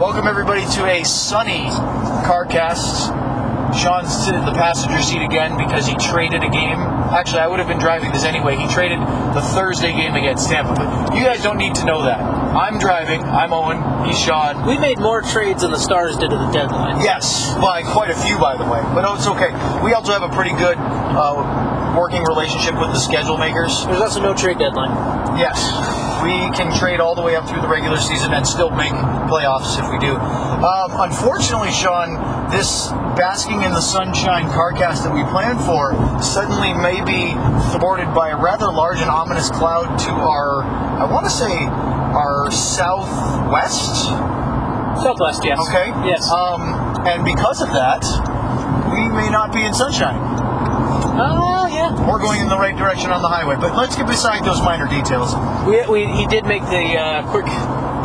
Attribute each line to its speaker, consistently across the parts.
Speaker 1: Welcome everybody to a sunny CarCast. Sean's in the passenger seat again because he traded a game. Actually, I would have been driving this anyway. He traded the Thursday game against Tampa, but you guys don't need to know that. I'm driving. I'm Owen. He's Sean.
Speaker 2: We made more trades than the Stars did at the deadline.
Speaker 1: Yes, by quite a few, by the way. But oh, it's okay. We also have a pretty good uh, working relationship with the schedule makers.
Speaker 2: There's also no trade deadline.
Speaker 1: Yes, we can trade all the way up through the regular season and still make playoffs if we do. Um, unfortunately, Sean, this basking in the sunshine carcast that we planned for suddenly may be thwarted by a rather large and ominous cloud to our, I want to say, our southwest.
Speaker 2: Southwest, yes.
Speaker 1: Okay.
Speaker 2: Yes.
Speaker 1: Um, and because of that, we may not be in sunshine.
Speaker 2: Yeah.
Speaker 1: We're going in the right direction on the highway, but let's get beside those minor details.
Speaker 2: We, we, he did make the uh, quick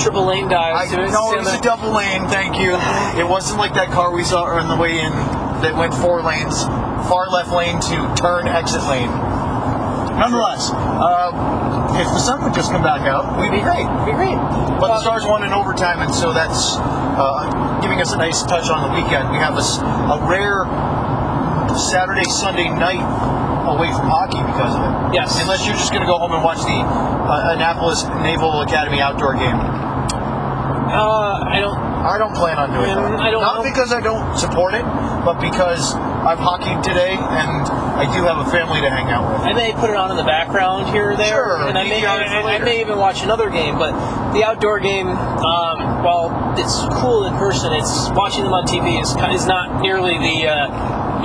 Speaker 2: triple lane dive.
Speaker 1: I
Speaker 2: to
Speaker 1: know it was a double lane, thank you. It wasn't like that car we saw on the way in that went four lanes, far left lane to turn exit lane. Nonetheless, uh, if the sun would just come back out, we'd be great.
Speaker 2: Be great.
Speaker 1: But the Stars won in overtime, and so that's uh, giving us a nice touch on the weekend. We have a rare Saturday, Sunday night away from hockey because of it.
Speaker 2: Yes.
Speaker 1: Unless you're just going to go home and watch the uh, Annapolis Naval Academy outdoor game.
Speaker 2: Uh, I don't.
Speaker 1: I don't plan on doing that.
Speaker 2: I don't
Speaker 1: Not
Speaker 2: know.
Speaker 1: because I don't support it, but because I've hockeyed today and I do have a family to hang out with.
Speaker 2: I may put it on in the background here or there,
Speaker 1: Sure,
Speaker 2: and I may,
Speaker 1: DVR it for
Speaker 2: I, I may even watch another game. But the outdoor game, um, while it's cool in person, it's watching them on TV is is not nearly the uh,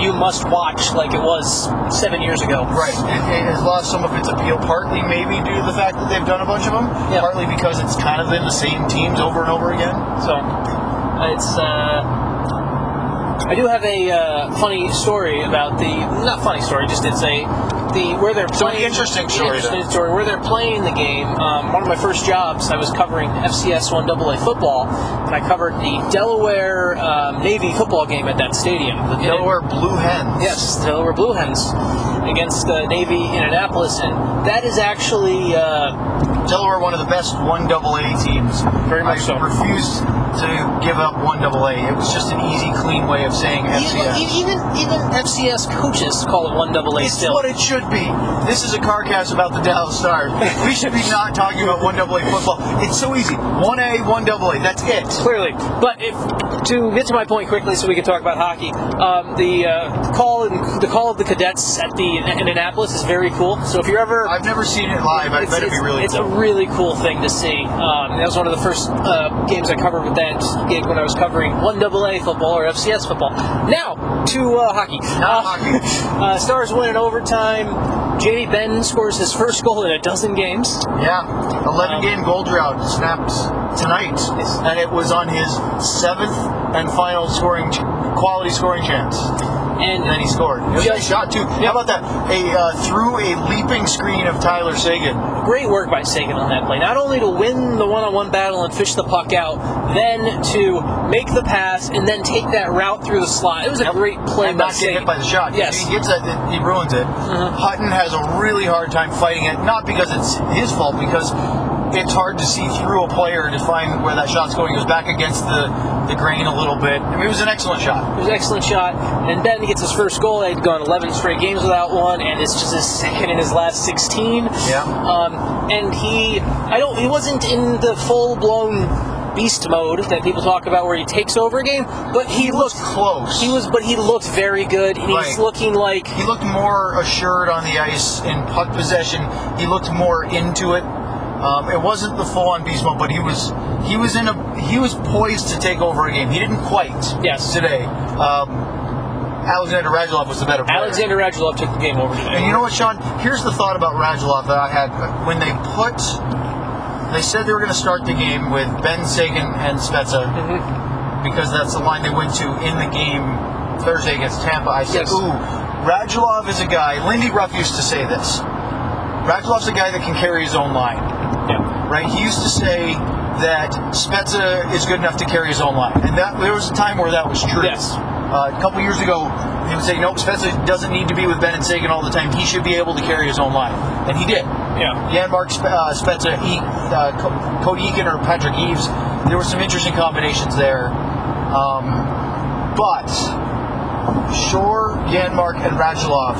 Speaker 2: you must watch like it was seven years ago.
Speaker 1: Right. It, it has lost some of its appeal, partly maybe due to the fact that they've done a bunch of them,
Speaker 2: Yeah.
Speaker 1: partly because it's kind of been the same teams over and over again.
Speaker 2: So it's. Uh, I do have a uh, funny story about the not funny story, just it's a the where they're
Speaker 1: So an
Speaker 2: playing.
Speaker 1: interesting story,
Speaker 2: Interesting
Speaker 1: then.
Speaker 2: story where they're playing the game. Um, one of my first jobs, I was covering FCS One AA football, and I covered the Delaware um, Navy football game at that stadium. The
Speaker 1: Delaware Blue Hens.
Speaker 2: Yes, the Delaware Blue Hens against the Navy in Annapolis, and that is actually. Uh,
Speaker 1: Delaware, one of the best one AA teams.
Speaker 2: Very much
Speaker 1: I
Speaker 2: so.
Speaker 1: refused to give up one double A. It was just an easy, clean way of saying FCS.
Speaker 2: Even, even even FCS coaches call it one double A
Speaker 1: It's
Speaker 2: still.
Speaker 1: what it should be. This is a car cast about the Dallas Stars. We should be not talking about one double A football. It's so easy. One A, one AA. That's it.
Speaker 2: Clearly, but if to get to my point quickly, so we can talk about hockey, um, the uh, call the call of the cadets at the in Annapolis is very cool. So if you're ever
Speaker 1: I've never seen it live. I bet it'd be really
Speaker 2: it's
Speaker 1: cool.
Speaker 2: a really cool thing to see. Um, that was one of the first uh, games I covered with that gig when I was covering one AA football or FCS football. Now to uh, hockey.
Speaker 1: Now
Speaker 2: Uh,
Speaker 1: hockey.
Speaker 2: uh, Stars win in overtime. Jamie Benn scores his first goal in a dozen games.
Speaker 1: Yeah, 11
Speaker 2: Um,
Speaker 1: game goal drought snapped tonight, and it was on his seventh and final scoring quality scoring chance.
Speaker 2: And
Speaker 1: And then he scored. It was a
Speaker 2: Just-
Speaker 1: nice shot too. How about that? A uh, through a leaping screen of Tyler Seguin.
Speaker 2: great work by Seguin on that play. Not only to win the one-on-one battle and fish the puck out, then to make the pass and then take that route through the slot. It was a great play
Speaker 1: and
Speaker 2: by
Speaker 1: not get hit by the shot.
Speaker 2: Yes.
Speaker 1: He gets that, he ruins it. Hutton has a really hard time fighting it, not because it's his fault, because it's hard to see through a player to find where that shot's going. It goes back against the, the grain a little bit. I mean, it was an excellent shot.
Speaker 2: It was an excellent shot, and then he gets his first goal. They'd gone 11 straight games without one, and it's just his second in his last 16.
Speaker 1: Yeah.
Speaker 2: Um, and he, I don't, he wasn't in the full-blown beast mode that people talk about, where he takes over a game, but he,
Speaker 1: was
Speaker 2: looked
Speaker 1: close.
Speaker 2: He was, but he looked very good, and he's looking like
Speaker 1: He looked more assured on the ice in puck possession. He looked more into it. Um, it wasn't the full-on beast mode, but he was he was in a he was poised to take over a game. He didn't quite.
Speaker 2: Yes.
Speaker 1: Today, um, Alexander Radulov was the better player.
Speaker 2: Alexander Radulov took the game over today.
Speaker 1: And you know what, Sean? Here's the thought about Radulov that I had when they put. They said they were going to start the game with Benn Seguin and Spezza because that's the line they went to in the game Thursday against Tampa. I said,
Speaker 2: Yes.
Speaker 1: "Ooh, Radulov is a guy." Lindy Ruff used to say this. Radulov's a guy that can carry his own line
Speaker 2: Yeah.
Speaker 1: right? He used to say that Spezza is good enough to carry his own line, and that there was a time where that was true.
Speaker 2: Yes.
Speaker 1: Uh, a couple years ago, he would say, "Nope, Spezza doesn't need to be with Benn and Seguin all the time. He should be able to carry his own line," and he did.
Speaker 2: Yeah.
Speaker 1: Janmark uh, Spezza, e- uh, Co- Cody Eakin, or Patrick Eaves, there were some interesting combinations there. Um, but Shore, Janmark, and Radulov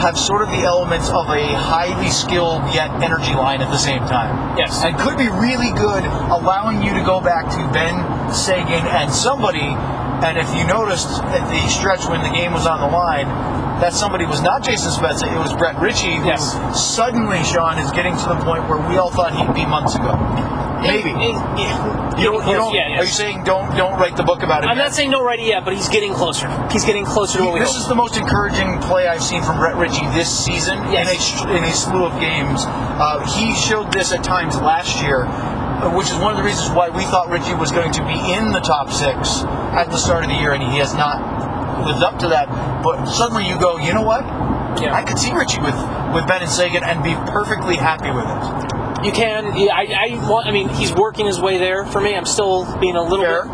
Speaker 1: have sort of the elements of a highly skilled yet energy line at the same time.
Speaker 2: Yes.
Speaker 1: And could be really good, allowing you to go back to Benn Seguin and somebody. And if you noticed at the stretch when the game was on the line, that somebody was not Jason Spezza, it was Brett Ritchie,
Speaker 2: Yes.
Speaker 1: suddenly, Sean, is getting to the point where we all thought he'd be months ago. Maybe.
Speaker 2: It- it-
Speaker 1: You don't, you don't,
Speaker 2: yeah,
Speaker 1: Are you saying don't don't write the book about it?
Speaker 2: I'm
Speaker 1: yet?
Speaker 2: not saying don't write it yet, but he's getting closer. He's getting closer to what we
Speaker 1: This
Speaker 2: hope.
Speaker 1: is the most encouraging play I've seen from Brett Ritchie this season
Speaker 2: Yes.
Speaker 1: in, a, in a slew of games. Uh, he showed this at times last year, uh, which is one of the reasons why we thought Ritchie was going to be in the top six at the start of the year, and he has not lived up to that. But suddenly you go, you know what?
Speaker 2: Yeah.
Speaker 1: I could see Ritchie with, with Benn and Seguin and be perfectly happy with it.
Speaker 2: You can. Yeah, I, I want. I mean, he's working his way there for me. I'm still being a little
Speaker 1: Fair.
Speaker 2: bit.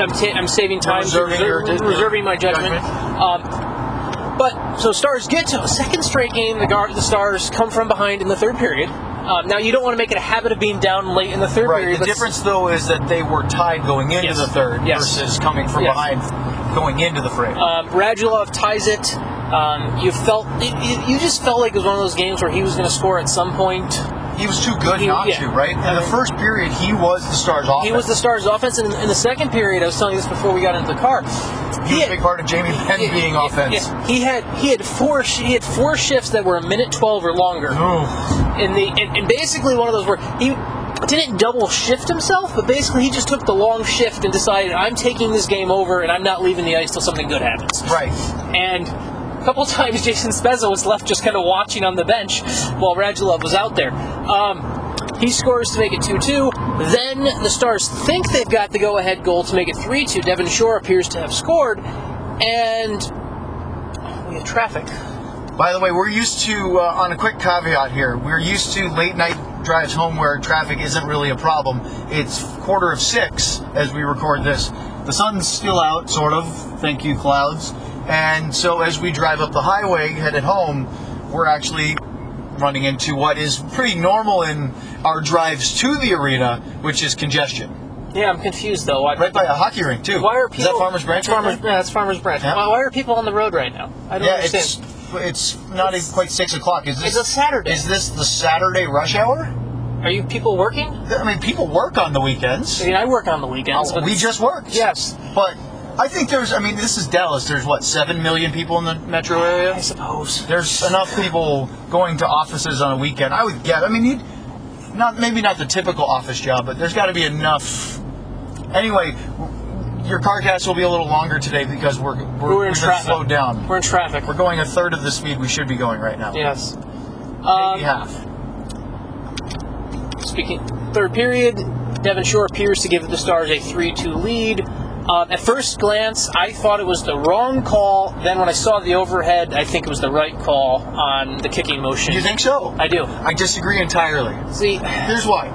Speaker 2: I'm, ta- I'm saving time,
Speaker 1: reserving your-
Speaker 2: reser- reserving my judgment.
Speaker 1: judgment.
Speaker 2: Um, but so Stars get to a second straight game. The guard, the Stars come from behind in the third period. Um, now you don't want to make it a habit of being down late in the third
Speaker 1: Right.
Speaker 2: period.
Speaker 1: The difference, though, is that they were tied going into
Speaker 2: Yes.
Speaker 1: the third
Speaker 2: Yes.
Speaker 1: versus coming from
Speaker 2: Yes.
Speaker 1: behind going into the fray.
Speaker 2: Um, Radulov ties it. Um, you felt it, it- you just felt like it was one of those games where he was going to score at some point.
Speaker 1: He was too good
Speaker 2: He-
Speaker 1: not
Speaker 2: yeah.
Speaker 1: to, right? In the first period, he was the Stars' offense.
Speaker 2: He was the Stars' offense, and in, in the second period, I was telling you this before we got into the car.
Speaker 1: He was a big part of Jamie Benn
Speaker 2: Yeah,
Speaker 1: being offense.
Speaker 2: He had he had four he had four shifts that were a minute twelve or longer.
Speaker 1: Ooh.
Speaker 2: And the and, and basically one of those where he didn't double shift himself, but basically he just took the long shift and decided I'm taking this game over and I'm not leaving the ice till something good happens.
Speaker 1: Right.
Speaker 2: And couple times Jason Spezza was left just kind of watching on the bench while Radulov was out there. Um, he scores to make it 2 2. Then the Stars think they've got the go ahead goal to make it 3 2. Devin Shore appears to have scored. And we have traffic.
Speaker 1: By the way, we're used to, uh, on a quick caveat here, we're used to late night drives home where traffic isn't really a problem. It's quarter of six as we record this. The sun's still out, sort of. Thank you, clouds. And so as we drive up the highway headed home, we're actually running into what is pretty normal in our drives to the arena, which is congestion.
Speaker 2: Yeah, I'm confused though. Why,
Speaker 1: Right by a hockey rink, too.
Speaker 2: why are people?
Speaker 1: Is that Farmers Branch? Right
Speaker 2: Farmers, yeah, that's Farmers Branch.
Speaker 1: Yeah.
Speaker 2: Why, are people on the road right now? I don't
Speaker 1: Yeah,
Speaker 2: understand.
Speaker 1: it's it's not even quite six o'clock. Is this
Speaker 2: It's a Saturday.
Speaker 1: Is this the Saturday rush hour?
Speaker 2: Are you people working?
Speaker 1: I mean, people work on the weekends.
Speaker 2: I mean, I work on the weekends.
Speaker 1: Oh, we just worked.
Speaker 2: Yes.
Speaker 1: but I think there's. I mean, this is Dallas. There's what seven million people in the metro area.
Speaker 2: I suppose.
Speaker 1: There's enough people going to offices on a weekend. I would get. I mean, you'd, not maybe not the typical office job, but there's got to be enough. Anyway, your car carcast will be a little longer today because we're we're,
Speaker 2: We're in traffic.
Speaker 1: slowed down.
Speaker 2: We're in traffic.
Speaker 1: We're going a third of the speed we should be going right now.
Speaker 2: yes.
Speaker 1: Maybe
Speaker 2: Um,
Speaker 1: half.
Speaker 2: Speaking third period, Devin Shore appears to give the Stars a 3-2 lead. Um, at first glance, I thought it was the wrong call. Then when I saw the overhead, I think it was the right call on the kicking motion.
Speaker 1: You think so?
Speaker 2: I do.
Speaker 1: I disagree entirely.
Speaker 2: See,
Speaker 1: Here's why.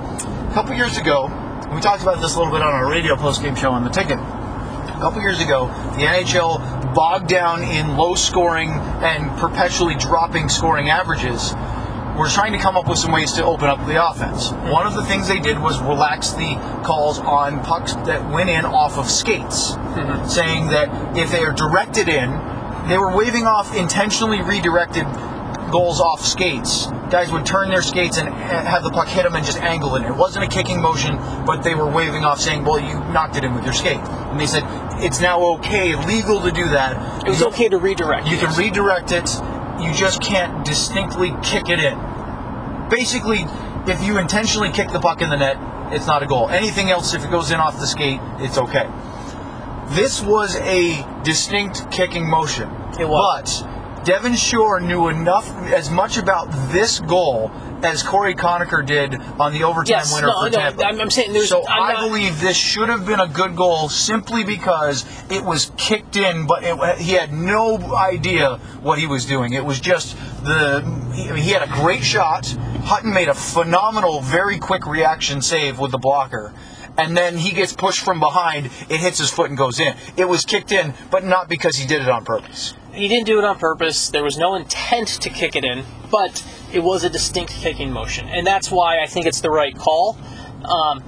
Speaker 1: A couple years ago, we talked about this a little bit on our radio post-game show on the ticket. A couple years ago, the NHL bogged down in low scoring and perpetually dropping scoring averages. We're trying to come up with some ways to open up the offense. One of the things they did was relax the calls on pucks that went in off of skates, mm-hmm. saying that if they are directed in, they were waving off intentionally redirected goals off skates. Guys would turn their skates and uh, have the puck hit them and just angle it. It wasn't a kicking motion, but they were waving off saying, "Well, you knocked it in with your skate." And they said it's now okay, legal to do that.
Speaker 2: it was
Speaker 1: You-
Speaker 2: okay to redirect.
Speaker 1: You can redirect it. You just can't distinctly kick it in. Basically, if you intentionally kick the puck in the net, it's not a goal. Anything else, if it goes in off the skate, it's okay. This was a distinct kicking motion.
Speaker 2: It was.
Speaker 1: But Devin Shore knew enough, as much about this goal as Cory Conacher did on the overtime
Speaker 2: Yes,
Speaker 1: winner
Speaker 2: no,
Speaker 1: for
Speaker 2: no,
Speaker 1: Tampa.
Speaker 2: I'm- I'm saying there's-
Speaker 1: so
Speaker 2: I'm
Speaker 1: I
Speaker 2: not-
Speaker 1: believe this should have been a good goal simply because it was kicked in, but it, he had no idea what he was doing. It was just the he, he had a great shot. Hutton made a phenomenal, very quick reaction save with the blocker. And then he gets pushed from behind. It hits his foot and goes in. It was kicked in, but not because he did it on purpose.
Speaker 2: He didn't do it on purpose. There was no intent to kick it in, but it was a distinct kicking motion, and that's why I think it's the right call. Um,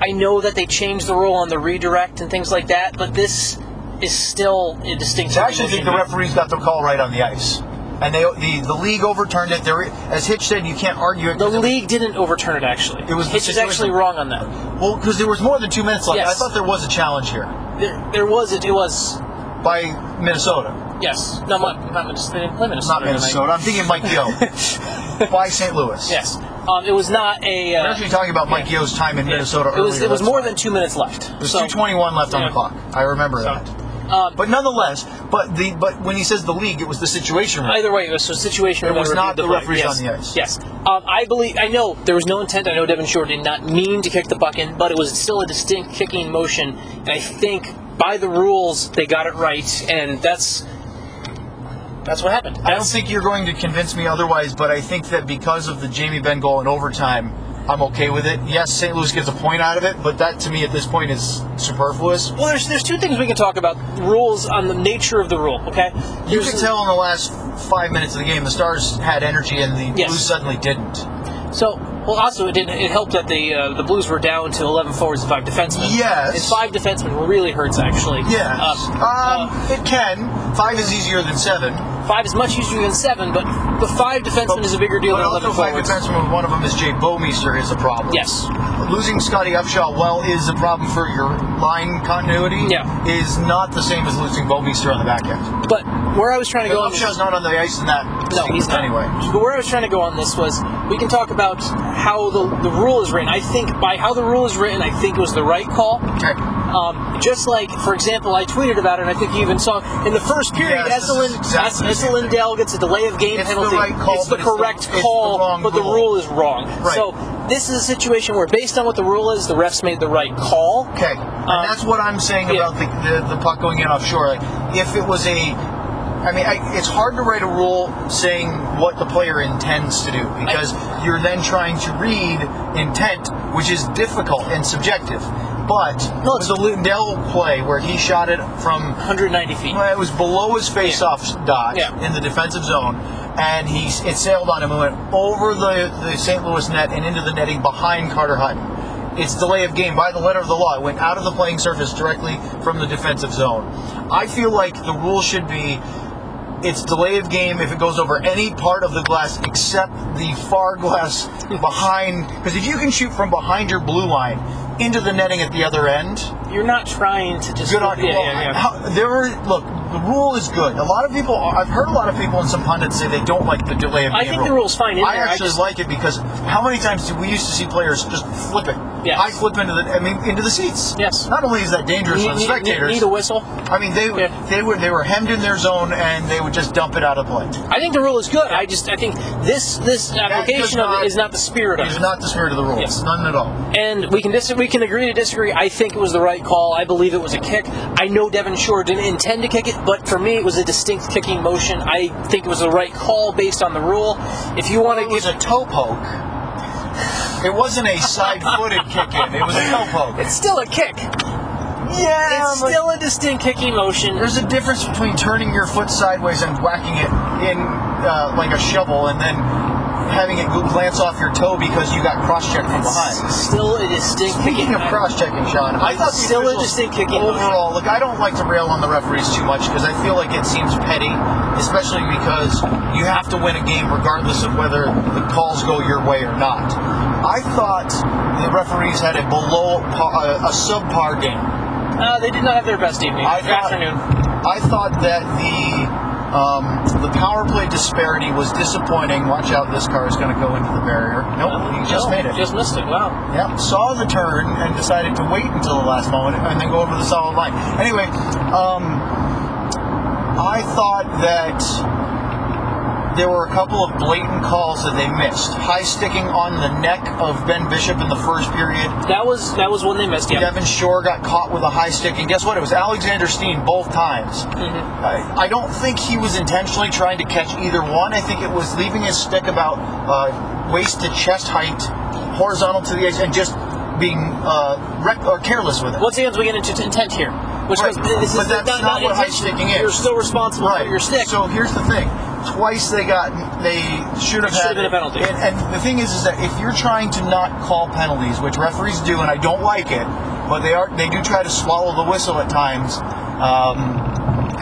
Speaker 2: I know that they changed the rule on the redirect and things like that, but this is still a distinct.
Speaker 1: I actually think the referees got the call right on the ice, and they the, the league overturned it. There, as Hitch said, you can't argue it.
Speaker 2: The
Speaker 1: it was-
Speaker 2: league didn't overturn it. Actually,
Speaker 1: It was
Speaker 2: Hitch is actually wrong on that.
Speaker 1: well because there was more than two minutes left.
Speaker 2: Yes.
Speaker 1: I thought there was a challenge here
Speaker 2: There, there was it. It was
Speaker 1: by Minnesota,
Speaker 2: yes. No, not, not Minnesota. they didn't play Minnesota.
Speaker 1: not. Minnesota. I'm thinking Mike Yeo by St. Louis.
Speaker 2: Yes. Um, it was not a.
Speaker 1: We're
Speaker 2: Uh,
Speaker 1: actually talking about Mike Yeo's time in Minnesota.
Speaker 2: it was. It was more than two minutes left.
Speaker 1: There's
Speaker 2: so,
Speaker 1: 221 left on the clock. I remember
Speaker 2: So,
Speaker 1: that.
Speaker 2: um,
Speaker 1: But nonetheless, but the but when he says the league, it was the situation. room.
Speaker 2: Either way, it was a situation.
Speaker 1: It was not
Speaker 2: reviewed
Speaker 1: the referees
Speaker 2: yes.
Speaker 1: on the ice.
Speaker 2: Yes, um, I believe. I know there was no intent. I know Devin Shore did not mean to kick the puck in, but it was still a distinct kicking motion, and I think by the rules they got it right, and that's that's what happened.
Speaker 1: I don't think you're going to convince me otherwise, but I think that because of the Jamie Benn goal in overtime, I'm okay with it. Yes, St. Louis gets a point out of it, but that to me at this point is superfluous.
Speaker 2: Well, there's there's two things we can talk about: rules on the nature of the rule. Okay,
Speaker 1: You
Speaker 2: There's the-
Speaker 1: tell in the last five minutes of the game, the Stars had energy and the
Speaker 2: Yes.
Speaker 1: Blues suddenly didn't.
Speaker 2: So, well, also it did. It helped that the uh, the Blues were down to 11 forwards and five defensemen.
Speaker 1: Yes.
Speaker 2: and five defensemen really hurts actually.
Speaker 1: Yes.
Speaker 2: Uh,
Speaker 1: um,
Speaker 2: uh,
Speaker 1: it can. Five is easier than seven.
Speaker 2: five is much easier than seven, but the five defensemen is a bigger deal
Speaker 1: But
Speaker 2: than
Speaker 1: also
Speaker 2: 11
Speaker 1: five
Speaker 2: forwards.
Speaker 1: defensemen, one of them is Jay Bouwmeester, is a problem.
Speaker 2: Yes.
Speaker 1: Losing Scottie Upshall, well, is a problem for your line continuity.
Speaker 2: Yeah.
Speaker 1: Is not the same as losing Bouwmeester on the back end.
Speaker 2: But where I was trying to go on this,
Speaker 1: Upshall's not on the ice in that.
Speaker 2: no, he's not.
Speaker 1: Anyway.
Speaker 2: But where I was trying to go on this was we can talk about how the the rule is written. I think by how the rule is written, I think it was the right call.
Speaker 1: Okay.
Speaker 2: Um, just like, for example, I tweeted about it, and I think you even saw in the first period,
Speaker 1: Yes,
Speaker 2: Esselin,
Speaker 1: exactly the
Speaker 2: gets a delay of game
Speaker 1: It's the
Speaker 2: penalty.
Speaker 1: right call,
Speaker 2: it's the
Speaker 1: the-
Speaker 2: correct
Speaker 1: the
Speaker 2: call,
Speaker 1: wrong
Speaker 2: but the
Speaker 1: rule.
Speaker 2: is wrong.
Speaker 1: Right.
Speaker 2: So this is a situation where, based on what the rule is, the refs made the right call.
Speaker 1: Okay.
Speaker 2: Um,
Speaker 1: and that's what I'm saying
Speaker 2: yeah.
Speaker 1: about the, the, the puck going in offshore. Like, if it was a. I mean, I, it's hard to write a rule saying what the player intends to do because you're then trying to read intent, which is difficult and subjective. But
Speaker 2: No,
Speaker 1: it was the Lindell play where he shot it from
Speaker 2: 190 feet.
Speaker 1: Well, it was below his face-off dot
Speaker 2: Yeah.
Speaker 1: in the defensive zone, and he it sailed on him and went over the, the St. Louis net and into the netting behind Carter Hutton. It's delay of game by the letter of the law. It went out of the playing surface directly from the defensive zone. I feel like the rule should be it's delay of game if it goes over any part of the glass except the far glass behind. Because if you can shoot from behind your blue line into the netting at the other end,
Speaker 2: You're not trying to just.
Speaker 1: good on
Speaker 2: yeah,
Speaker 1: well,
Speaker 2: yeah, yeah.
Speaker 1: How, there were look. The rule is good. A lot of people. I've heard a lot of people and some pundits say they don't like the delay of game.
Speaker 2: I think
Speaker 1: rule.
Speaker 2: the rule's fine
Speaker 1: I
Speaker 2: there. I
Speaker 1: actually
Speaker 2: just-
Speaker 1: like it because how many times do we used to see players just flip it?
Speaker 2: Yes.
Speaker 1: I flip into the. I mean, into the seats.
Speaker 2: Yes.
Speaker 1: Not only is that dangerous
Speaker 2: Need,
Speaker 1: for the
Speaker 2: need-
Speaker 1: spectators.
Speaker 2: need a whistle.
Speaker 1: I mean, they
Speaker 2: Yeah.
Speaker 1: they were they were hemmed in their zone and they would just dump it out of play.
Speaker 2: I think the rule is good. I just I think this this application of it is not the spirit of
Speaker 1: it.
Speaker 2: It is
Speaker 1: not the spirit of the rule.
Speaker 2: Yes.
Speaker 1: None at all.
Speaker 2: And we can dis- we can agree to disagree. I think it was the right call. I believe it was a kick. I know Devin Shore didn't intend to kick it, but for me it was a distinct kicking motion. I think it was the right call based on the rule. If you want
Speaker 1: It
Speaker 2: to
Speaker 1: was
Speaker 2: give
Speaker 1: a toe poke. It wasn't a side-footed kick in. It was a toe poke.
Speaker 2: it's still a kick.
Speaker 1: Yeah,
Speaker 2: It's still a distinct kicking motion.
Speaker 1: There's a difference between turning your foot sideways and whacking it in uh, like a shovel and then having it go- glance off your toe because you got cross-checked from behind.
Speaker 2: Still a distinct
Speaker 1: Speaking
Speaker 2: kicking.
Speaker 1: of cross-checking, Sean, I thought the
Speaker 2: Still a
Speaker 1: officials
Speaker 2: distinct kicking
Speaker 1: overall. Look, I don't like to rail on the referees too much because I feel like it seems petty, especially because you have to win a game regardless of whether the calls go your way or not. I thought the referees had a below a, a subpar game.
Speaker 2: Uh, they did not have their best evening.
Speaker 1: I thought,
Speaker 2: afternoon.
Speaker 1: I thought that the um, the power play disparity was disappointing. Watch out, this car is going to go into the barrier. Nope, he just
Speaker 2: No,
Speaker 1: made it.
Speaker 2: Just missed it. Wow.
Speaker 1: Yep, saw the turn and decided to wait until the last moment and then go over the solid line. Anyway, um, I thought that there were a couple of blatant calls that they missed. High sticking on the neck of Ben Bishop in the first period.
Speaker 2: That was that was when they missed. Yeah.
Speaker 1: Devin Shore got caught with a high stick, and guess what? It was Alexander Steen both times.
Speaker 2: Mm-hmm.
Speaker 1: I, I don't think he was intentionally trying to catch either one. I think it was leaving his stick about uh, waist to chest height, horizontal to the edge, and just being uh, rec- or careless with it.
Speaker 2: Once again, we get into intent here, which
Speaker 1: Right,
Speaker 2: this
Speaker 1: but
Speaker 2: is
Speaker 1: that's not what high sticking is.
Speaker 2: You're still responsible for your stick.
Speaker 1: So here's the thing. Twice they got they should have
Speaker 2: should
Speaker 1: had
Speaker 2: have a penalty.
Speaker 1: And, and the thing is, is that if you're trying to not call penalties, which referees do, and I don't like it, but they are they do try to swallow the whistle at times um,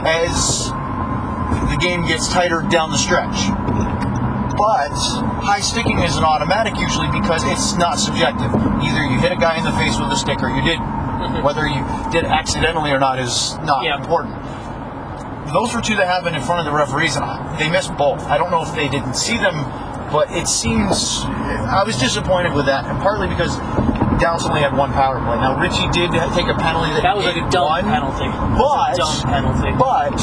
Speaker 1: as the game gets tighter down the stretch. But high sticking is an automatic usually because it's not subjective. Either you hit a guy in the face with a stick or you did. Whether you did accidentally or not is not
Speaker 2: Yeah.
Speaker 1: important. Those were two that happened in front of the referees, and they missed both. I don't know if they didn't see them, but it seems I was disappointed with that, and partly because Dallas only had one power play. Now Ritchie did take a penalty that,
Speaker 2: That was a dumb
Speaker 1: one,
Speaker 2: penalty.
Speaker 1: but
Speaker 2: dumb penalty.
Speaker 1: but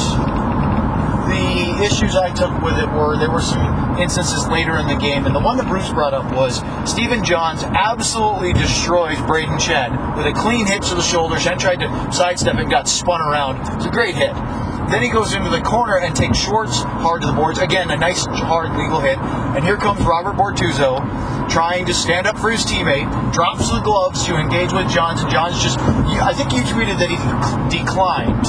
Speaker 1: the issues I took with it were there were some instances later in the game, and the one that Bruce brought up was Stephen Johns absolutely destroys Brayden Schenn with a clean hit to the shoulder. Schenn tried to sidestep and got spun around. It's a great hit. Then he goes into the corner and takes Schwartz hard to the boards. Again, a nice hard legal hit. And here comes Robert Bortuzzo trying to stand up for his teammate, drops the gloves to engage with Johns, and Johns just, I think you tweeted that he declined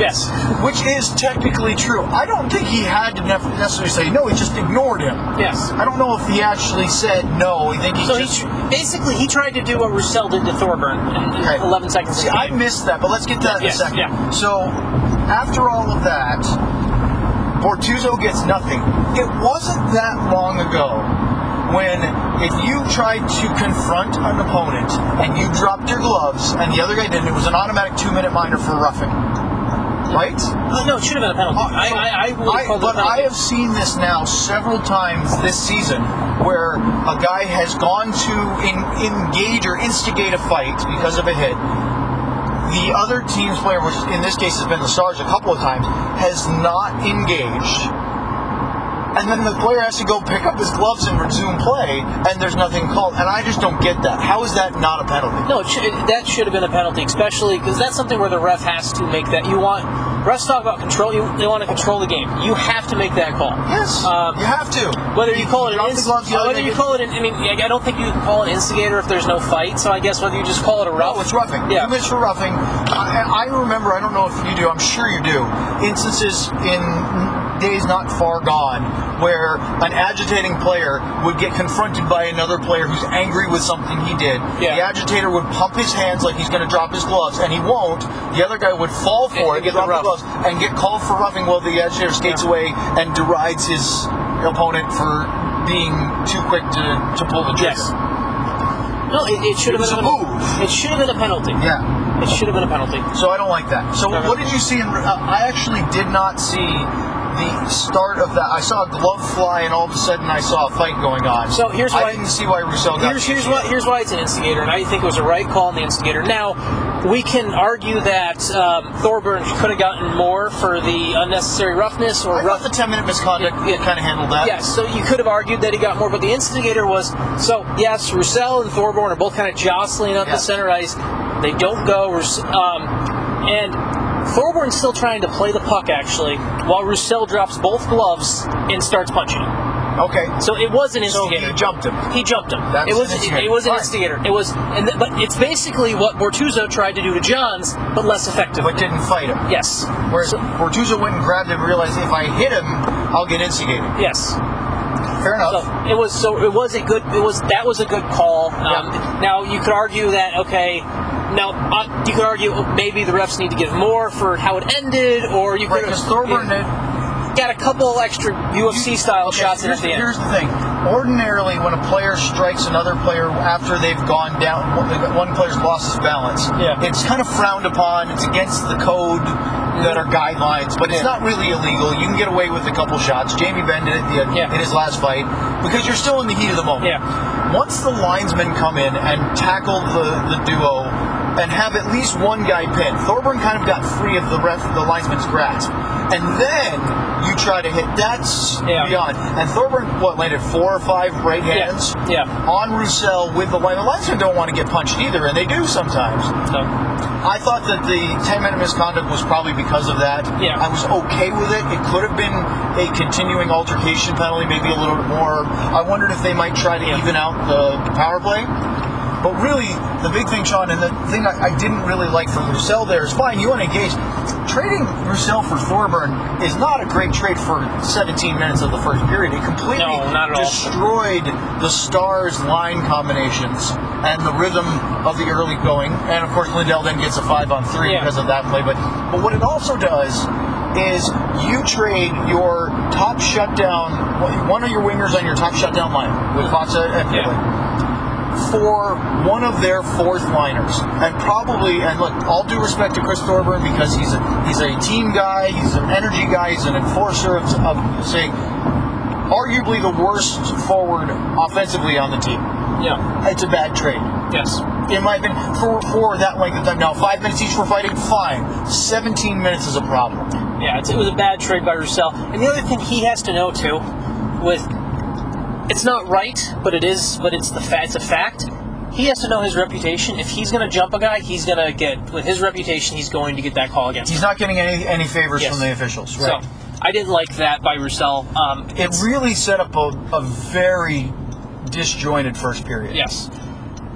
Speaker 2: Yes.
Speaker 1: which is technically true. I don't think he had to necessarily say no. He just ignored him.
Speaker 2: Yes.
Speaker 1: I don't know if he actually said no. I think he
Speaker 2: So he
Speaker 1: just.
Speaker 2: tr- basically he tried to do what Roussel did to Thorburn
Speaker 1: Okay.
Speaker 2: 11 seconds.
Speaker 1: See, I missed that, but let's get to that in a second.
Speaker 2: yeah.
Speaker 1: So, after all of that, Bortuzzo gets nothing. It wasn't that long ago when if you tried to confront an opponent and you dropped your gloves and the other guy didn't, it was an automatic two-minute minor for roughing. Right?
Speaker 2: Uh, no, it should have been a penalty. I, I, I have called
Speaker 1: but I have seen this now several times this season where a guy has gone to in, engage or instigate a fight because of a hit. The other team's player, which in this case has been the Stars a couple of times, has not engaged. And then the player has to go pick up his gloves and resume play, and there's nothing called. And I just don't get that. How is that not a penalty?
Speaker 2: No, it that should have been a penalty, especially because that's something where the ref has to make that. You want refs talk about control. You, they want to control the game. You have to make that call.
Speaker 1: Yes,
Speaker 2: Um,
Speaker 1: you have to.
Speaker 2: Whether you call it an inst- whether you call it an, I mean, I don't think you can call an instigator if there's no fight. So I guess whether you just call it a rough.
Speaker 1: Oh, it's roughing.
Speaker 2: Yeah.
Speaker 1: You for roughing. I, I remember, I don't know if you do, I'm sure you do, instances in days not far gone where an agitating player would get confronted by another player who's angry with something he did.
Speaker 2: Yeah.
Speaker 1: The agitator would pump his hands like he's going to drop his gloves, and he won't. The other guy would fall for
Speaker 2: And
Speaker 1: it,
Speaker 2: get the
Speaker 1: drop the gloves, and get called for roughing while the agitator skates away and derides his opponent for being too quick to, to pull the trigger.
Speaker 2: Yes. No, it, it should have been
Speaker 1: a move.
Speaker 2: It should have been a penalty.
Speaker 1: Yeah.
Speaker 2: It should have been a penalty.
Speaker 1: So I don't like that. So
Speaker 2: Okay.
Speaker 1: what did you see? In, uh, I actually did not see the start of that. I saw a glove fly, and all of a sudden I saw a fight going on.
Speaker 2: So here's why I
Speaker 1: didn't see why Roussel got.
Speaker 2: Here's here's why here's why it's an instigator, and I think it was a right call on the instigator. Now, we can argue that um, Thorburn could have gotten more for the unnecessary roughness or
Speaker 1: I
Speaker 2: rough.
Speaker 1: the ten minute misconduct
Speaker 2: Yeah, yeah.
Speaker 1: kind of handled that.
Speaker 2: Yes, so you could have argued that he got more, but the instigator was so. Yes, Roussel and Thorburn are both kind of jostling up the center ice. They don't go, um, and Thorburn's still trying to play the puck actually, while Roussel drops both gloves and starts punching.
Speaker 1: Okay.
Speaker 2: So it was an
Speaker 1: So
Speaker 2: instigator.
Speaker 1: he jumped him.
Speaker 2: He jumped him.
Speaker 1: That's
Speaker 2: it was
Speaker 1: instigator.
Speaker 2: it, was an instigator. It was, and th- but it's basically what Bortuzzo tried to do to Johns, but less effective.
Speaker 1: But didn't fight him.
Speaker 2: yes.
Speaker 1: Whereas
Speaker 2: So-
Speaker 1: Bortuzzo went and grabbed him and realized if I hit him, I'll get instigated.
Speaker 2: yes.
Speaker 1: Fair enough.
Speaker 2: So it was so it was a good it was that was a good call. Um, Now you could argue that okay. Now uh, you could argue maybe the refs need to give more for how it ended, or you could right,
Speaker 1: because Thorburn did.
Speaker 2: got a couple extra UFC style
Speaker 1: Okay,
Speaker 2: shots at the end.
Speaker 1: here's the thing. Ordinarily, when a player strikes another player after they've gone down, one- player's lost his balance,
Speaker 2: Yeah.
Speaker 1: it's kind of frowned upon. It's against the code that are guidelines, but it's not really illegal. You can get away with a couple shots. Jamie Benn did it in,
Speaker 2: Yeah.
Speaker 1: in his last fight because you're still in the heat of the moment.
Speaker 2: Yeah.
Speaker 1: Once the linesmen come in and tackle the, the duo and have at least one guy pinned, Thorburn kind of got free of the rest the linesman's grasp. And then you try to hit. That's
Speaker 2: Yeah.
Speaker 1: beyond. And Thorburn, what, landed four or five right hands
Speaker 2: Yeah.
Speaker 1: on Roussel with the line. The linesmen don't want to get punched either, and they do sometimes.
Speaker 2: So,
Speaker 1: I thought that the 10 minute misconduct was probably because of that.
Speaker 2: Yeah.
Speaker 1: I was okay with it. It could have been a continuing altercation penalty, maybe a little bit more. I wondered if they might try to
Speaker 2: Yeah.
Speaker 1: even out the power play. But really, the big thing, Sean, and the thing I, I didn't really like from Roussel there is fine, you want to engage. Trading Roussel for Thorburn is not a great trade for 17 minutes of the first period. It completely
Speaker 2: No, at all.
Speaker 1: destroyed the Stars line combinations and the rhythm of the early going. And of course, Lindell then gets a five on three
Speaker 2: Yeah.
Speaker 1: because of that play. But but what it also does is you trade your top shutdown, one of your wingers on your top shutdown line with Faksa and
Speaker 2: Yeah.
Speaker 1: For one of their fourth liners, and probably and look, all due respect to Chris Thorburn because he's a he's a team guy, he's an energy guy, he's an enforcer of, of say, arguably the worst forward offensively on the team.
Speaker 2: Yeah.
Speaker 1: It's a bad trade.
Speaker 2: Yes.
Speaker 1: In my opinion, for, for that length of time. Now, five minutes each for fighting, fine. 17 minutes is a problem.
Speaker 2: Yeah, it's, it was a bad trade by Roussel. And the other thing he has to know too, with it's not right, but it is, but it's the fa- it's a fact. He has to know his reputation. If he's going to jump a guy, he's going to get with his reputation. He's going to get that call against.
Speaker 1: He's
Speaker 2: him.
Speaker 1: not getting any any favors
Speaker 2: Yes.
Speaker 1: from the officials.
Speaker 2: So I didn't like that by Roussel. Um,
Speaker 1: it really set up a, a very disjointed first period.
Speaker 2: yes.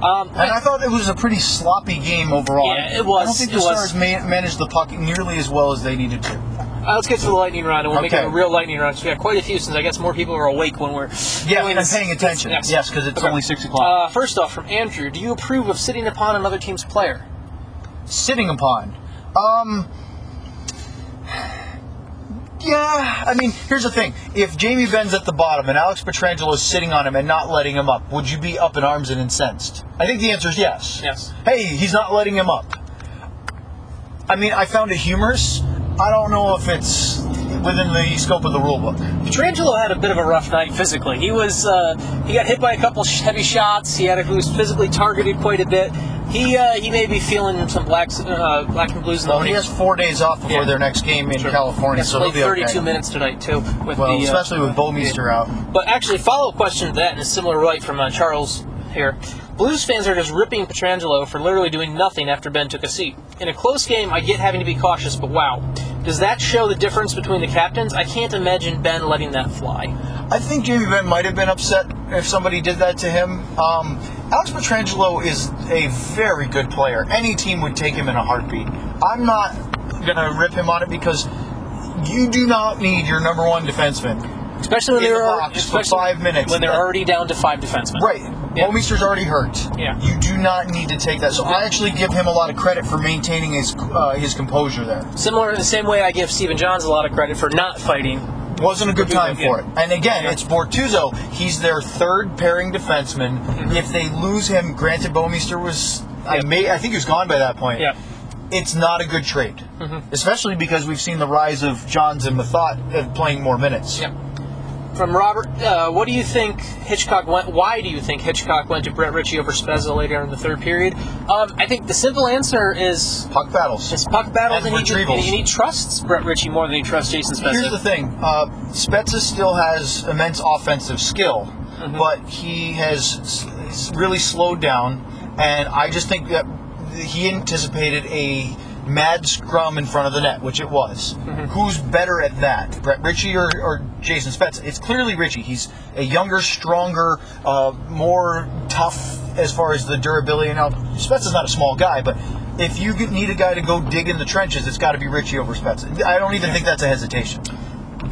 Speaker 2: Um,
Speaker 1: And I thought it was a pretty sloppy game overall.
Speaker 2: Yeah, it was.
Speaker 1: I don't think the Stars ma- managed the puck nearly as well as they needed to.
Speaker 2: Uh, let's get to the lightning round, and we'll make it a real lightning round. 'cause we got quite a few, since I guess more people are awake when we're
Speaker 1: Yeah, and paying attention.
Speaker 2: Yes,
Speaker 1: Yes, because it's
Speaker 2: Okay.
Speaker 1: only six o'clock.
Speaker 2: Uh, first off, from Andrew, do you approve of sitting upon another team's player?
Speaker 1: Sitting upon. Um. Yeah, I mean, here's the thing. If Jamie Benn's at the bottom and Alex Pietrangelo is sitting on him and not letting him up, would you be up in arms and incensed? I think the answer is yes.
Speaker 2: Yes.
Speaker 1: Hey, he's not letting him up. I mean, I found it humorous. I don't know if it's within the scope of the rule book.
Speaker 2: Pietrangelo had a bit of a rough night physically. He was uh, he got hit by a couple heavy shots. He had a, he was physically targeted quite a bit. He uh, he may be feeling some black uh, black and blues in the
Speaker 1: Well, he has four days off before
Speaker 2: Yeah.
Speaker 1: their next game in California,
Speaker 2: Yes,
Speaker 1: so he'll be
Speaker 2: 32
Speaker 1: okay.
Speaker 2: minutes tonight too. With
Speaker 1: Well,
Speaker 2: the, uh,
Speaker 1: especially with Bouwmeester out.
Speaker 2: But actually, follow up question to that, in a similar light from uh, Charles here. Blues fans are just ripping Pietrangelo for literally doing nothing after Benn took a seat. In a close game, I get having to be cautious, but wow. Does that show the difference between the captains? I can't imagine Benn letting that fly.
Speaker 1: I think Jamie Benn might have been upset if somebody did that to him. Um, Alex Pietrangelo is a very good player. Any team would take him in a heartbeat. I'm not going to rip him on it because you do not need your number one defenseman.
Speaker 2: Especially when
Speaker 1: In
Speaker 2: they're
Speaker 1: the
Speaker 2: al-
Speaker 1: box for
Speaker 2: especially
Speaker 1: five minutes.
Speaker 2: When they're already down to five defensemen.
Speaker 1: Right.
Speaker 2: Yeah.
Speaker 1: Already hurt.
Speaker 2: Yeah.
Speaker 1: You do not need to take that. So I actually give him a lot of credit for maintaining his uh, his composure there.
Speaker 2: Similar in the same way I give Stephen Johns a lot of credit for not fighting.
Speaker 1: Wasn't a good time for it. And again, it's Bortuzzo. He's their third pairing defenseman. If they lose him, granted, Bouwmeester was, I may, I think he was gone by that point.
Speaker 2: Yeah.
Speaker 1: It's not a good trade, especially because we've seen the rise of Johns and Methot uh, playing more minutes.
Speaker 2: Yeah. From Robert, uh, what do you think Hitchcock went? Why do you think Hitchcock went to Brett Ritchie over Spezza later in the third period? Um, I think the simple answer is
Speaker 1: Puck battles.
Speaker 2: it's puck battles,
Speaker 1: And
Speaker 2: and, he,
Speaker 1: retrievals.
Speaker 2: and he trusts Brett Ritchie more than he trusts Jason Spezza.
Speaker 1: Here's the thing: uh, Spezza still has immense offensive skill,
Speaker 2: Mm-hmm.
Speaker 1: but he has really slowed down. And I just think that he anticipated a mad scrum in front of the net, which it was.
Speaker 2: Mm-hmm.
Speaker 1: Who's better at that, Brett Ritchie or, or Jason Spezza? It's clearly Ritchie. He's a younger, stronger, uh, more tough as far as the durability. Now, Spezza's not a small guy, but. If you need a guy to go dig in the trenches, it's got to be Ritchie over Spezza. I don't even think that's a hesitation.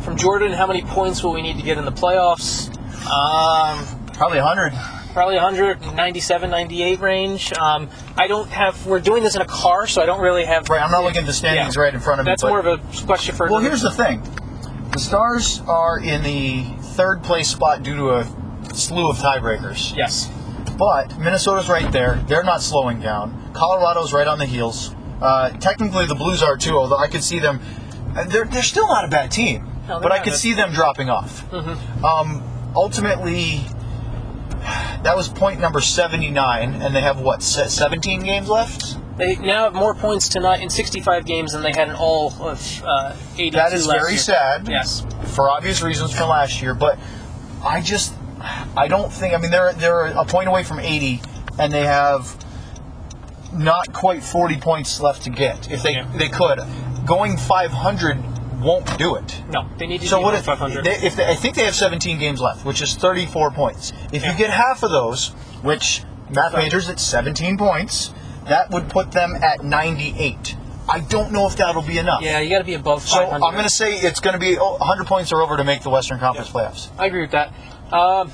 Speaker 2: From Jordan, how many points will we need to get in the playoffs? Um,
Speaker 1: Probably 100.
Speaker 2: Probably 197, 98 range. Um, I don't have. We're doing this in a car, so I don't really have.
Speaker 1: Right, I'm not looking at the standings
Speaker 2: Yeah.
Speaker 1: right in front of me.
Speaker 2: That's
Speaker 1: but-
Speaker 2: more of a question for.
Speaker 1: Well, here's the thing: the Stars are in the third place spot due to a slew of tiebreakers.
Speaker 2: Yes.
Speaker 1: But Minnesota's right there; they're not slowing down. Colorado's right on the heels. Uh, technically, the Blues are too, although I could see them. uh, They're they're still not a bad team,
Speaker 2: No,
Speaker 1: but I could see them dropping off. Um, ultimately. That was point number 79, and they have what, 17 games left?
Speaker 2: They now have more points tonight in 65 games than they had in all of uh, 82
Speaker 1: That is very
Speaker 2: year.
Speaker 1: sad.
Speaker 2: Yes.
Speaker 1: for obvious reasons from last year. But I just, I don't think. I mean, they're they're a point away from 80, and they have not quite 40 points left to get. If they
Speaker 2: Yeah.
Speaker 1: they could, going 500 won't do it.
Speaker 2: No, they need to
Speaker 1: So what if
Speaker 2: 500.
Speaker 1: They, if they, I think they have 17 games left, which is 34 points. If
Speaker 2: Yeah.
Speaker 1: you get half of those, which math majors at 17 points. That would put them at 98. I don't know if that'll be enough.
Speaker 2: Yeah, you got to be above
Speaker 1: So I'm going to say it's going to be oh, 100 points or over to make the Western Conference playoffs.
Speaker 2: I agree with that. Um,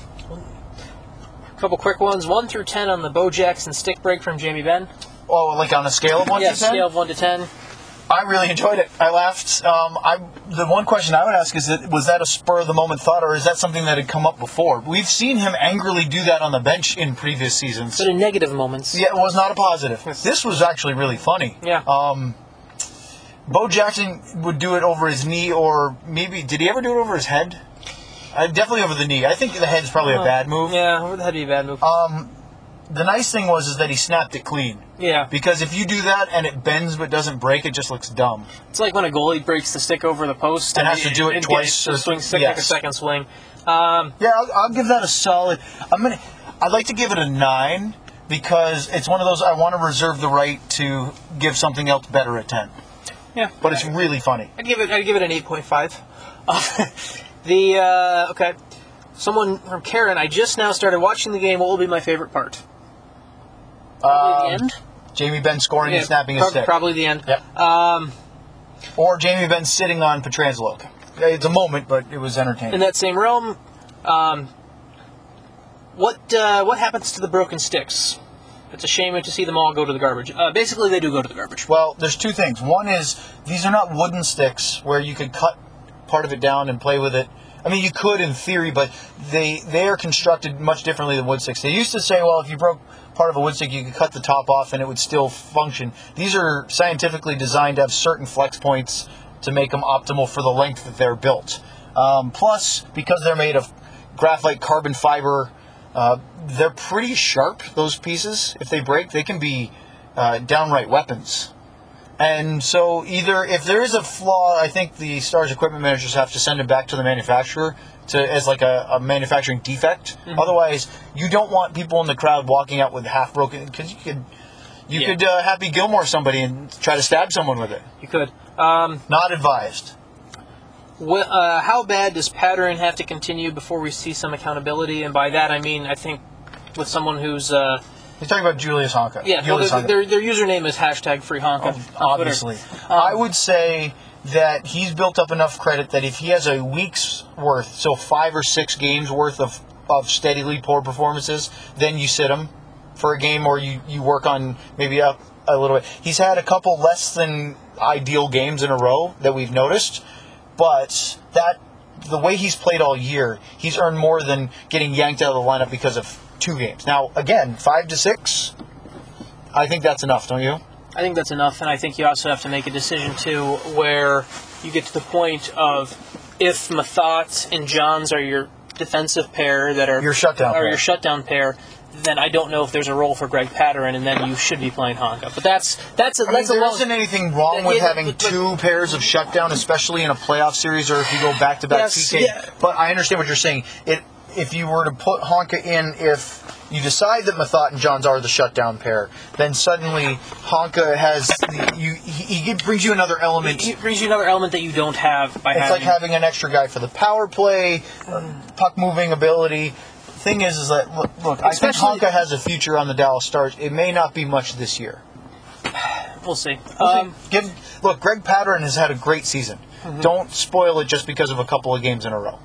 Speaker 2: a couple quick ones. One through ten on the Bo Jackson stick break from Jamie Benn.
Speaker 1: Oh, like on a scale of one
Speaker 2: Yeah,
Speaker 1: to ten.
Speaker 2: Yeah, scale of one to ten.
Speaker 1: I really enjoyed it. I laughed. Um, I the one question I would ask is that was that a spur of the moment thought, or is that something that had come up before? We've seen him angrily do that on the bench in previous seasons.
Speaker 2: But in negative moments.
Speaker 1: Yeah, it was not a positive. This was actually really funny.
Speaker 2: Yeah.
Speaker 1: Um, Bo Jackson would do it over his knee, or maybe did he ever do it over his head? Uh, definitely over the knee. I think the head's probably a bad move.
Speaker 2: Yeah, that'd be a bad move.
Speaker 1: The nice thing was is that he snapped it clean.
Speaker 2: yeah.
Speaker 1: Because if you do that and it bends but doesn't break, it just looks dumb.
Speaker 2: It's like when a goalie breaks the stick over the post
Speaker 1: And has to do it
Speaker 2: and
Speaker 1: twice or-
Speaker 2: swing stick like a second swing. Um,
Speaker 1: Yeah, I'll, I'll give that a solid. I'm gonna. I'd like to give it a nine because it's one of those. I want to reserve the right to give something else better a ten.
Speaker 2: yeah.
Speaker 1: But it's really funny.
Speaker 2: I'd give it. I'd give it an eight point five. the uh, okay. Someone from Karen. I just now started watching the game. What will be my favorite part? Probably the end.
Speaker 1: Jamie Benn scoring and
Speaker 2: Yeah,
Speaker 1: snapping his
Speaker 2: prob-
Speaker 1: stick.
Speaker 2: Probably the end.
Speaker 1: Yep.
Speaker 2: Um,
Speaker 1: Or Jamie Benn sitting on Pietrangelo. It's a moment, but it was entertaining.
Speaker 2: in that same realm, um, what uh, what happens to the broken sticks? It's a shame to see them all go to the garbage. Uh, basically, they do go to the garbage.
Speaker 1: Well, there's two things. One is these are not wooden sticks where you could cut part of it down and play with it. I mean, you could in theory, but they they are constructed much differently than wood sticks. They used to say, well, if you broke part of a wood stick, you could cut the top off and it would still function. These are scientifically designed to have certain flex points to make them optimal for the length that they're built. Um, plus, because they're made of graphite carbon fiber, uh, they're pretty sharp. Those pieces, if they break, they can be uh, downright weapons. And so, either if there is a flaw, I think the Stars equipment managers have to send it back to the manufacturer to as like a, a manufacturing defect.
Speaker 2: Mm-hmm.
Speaker 1: Otherwise, you don't want people in the crowd walking out with half broken because you could you
Speaker 2: Yeah.
Speaker 1: could uh, Happy Gilmore somebody and try to stab someone with it.
Speaker 2: You could. Um,
Speaker 1: Not advised.
Speaker 2: wh- uh, how bad does pattern have to continue before we see some accountability? And by that, I mean I think with someone who's uh,
Speaker 1: You're talking about Julius Honka.
Speaker 2: yeah, well,
Speaker 1: Julius
Speaker 2: their,
Speaker 1: Honka.
Speaker 2: their, their username is hashtag free Honka. on Twitter.
Speaker 1: obviously. I would say that he's built up enough credit that if he has a week's worth, so five or six games worth of, of steadily poor performances, then you sit him for a game or you, you work on maybe up a little bit. He's had a couple less than ideal games in a row that we've noticed, but that the way he's played all year, he's earned more than getting yanked out of the lineup because of two games. Now, again, five to six, I think that's enough, don't you?
Speaker 2: I think that's enough, and I think you also have to make a decision too, where you get to the point of if Methot and Johns are your defensive pair that are
Speaker 1: Your shutdown
Speaker 2: or
Speaker 1: pair.
Speaker 2: your shutdown pair, then I don't know if there's a role for Greg Pateryn, and then you should be playing Honka. But that's that's a,
Speaker 1: I mean,
Speaker 2: that's a
Speaker 1: there
Speaker 2: long.
Speaker 1: isn't anything wrong with
Speaker 2: Yeah,
Speaker 1: having
Speaker 2: but- but-
Speaker 1: two pairs of shutdown, especially in a playoff series or if you go back to back
Speaker 2: Yes,
Speaker 1: PK.
Speaker 2: yeah.
Speaker 1: But I understand what you're saying. It if you were to put Honka in, if you decide that Methot and Johns are the shutdown pair, then suddenly Honka has the, you. He, he brings you another element.
Speaker 2: It brings you another element that you don't have by
Speaker 1: It's
Speaker 2: having.
Speaker 1: like having an extra guy for the power play, uh, puck moving ability. Thing is, is that look, look I think Honka has a future on the Dallas Stars. It may not be much this year.
Speaker 2: we'll see.
Speaker 1: Um,
Speaker 2: Um,
Speaker 1: give look, Greg Pateryn has had a great season.
Speaker 2: Mm-hmm.
Speaker 1: Don't spoil it just because of a couple of games in a row.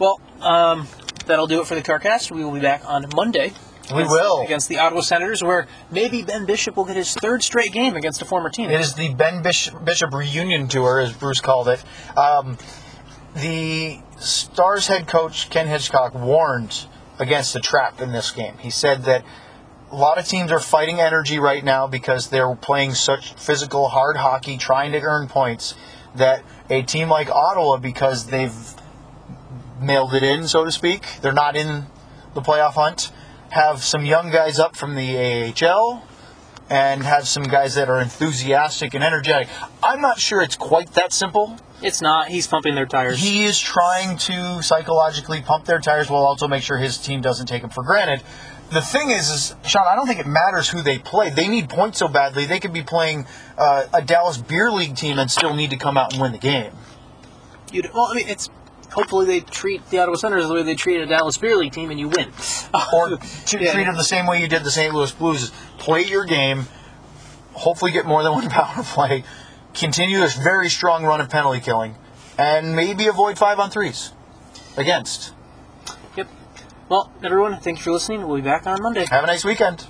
Speaker 2: well, um, that'll do it for the CarCast. We will be back on Monday.
Speaker 1: We
Speaker 2: against-
Speaker 1: will.
Speaker 2: against the Ottawa Senators, where maybe Ben Bishop will get his third straight game against a former team.
Speaker 1: It is the Ben Bishop, Bishop reunion tour, as Bruce called it. Um, the Stars head coach Ken Hitchcock warned against the trap in this game. He said that a lot of teams are fighting energy right now because they're playing such physical, hard hockey, trying to earn points. That a team like Ottawa, because they've mailed it in, so to speak, they're not in the playoff hunt, have some young guys up from the AHL and have some guys that are enthusiastic and energetic. I'm not sure it's quite that simple.
Speaker 2: It's not. He's pumping their tires.
Speaker 1: He is trying to psychologically pump their tires while also make sure his team doesn't take them for granted. The thing is, is Sean, I don't think it matters who they play. They need points so badly. They could be playing uh, a Dallas Beer League team and still need to come out and win the game.
Speaker 2: You'd, well, I mean, it's hopefully they treat the Ottawa Senators the way they treat a Dallas Beer League team, and you win.
Speaker 1: or to
Speaker 2: Yeah.
Speaker 1: treat them the same way you did the St. Louis Blues. Play your game. Hopefully, get more than one power play. Continue this very strong run of penalty killing, and maybe avoid five on threes against.
Speaker 2: Yep. Well, everyone, thank you for listening. We'll be back on Monday.
Speaker 1: Have a nice weekend.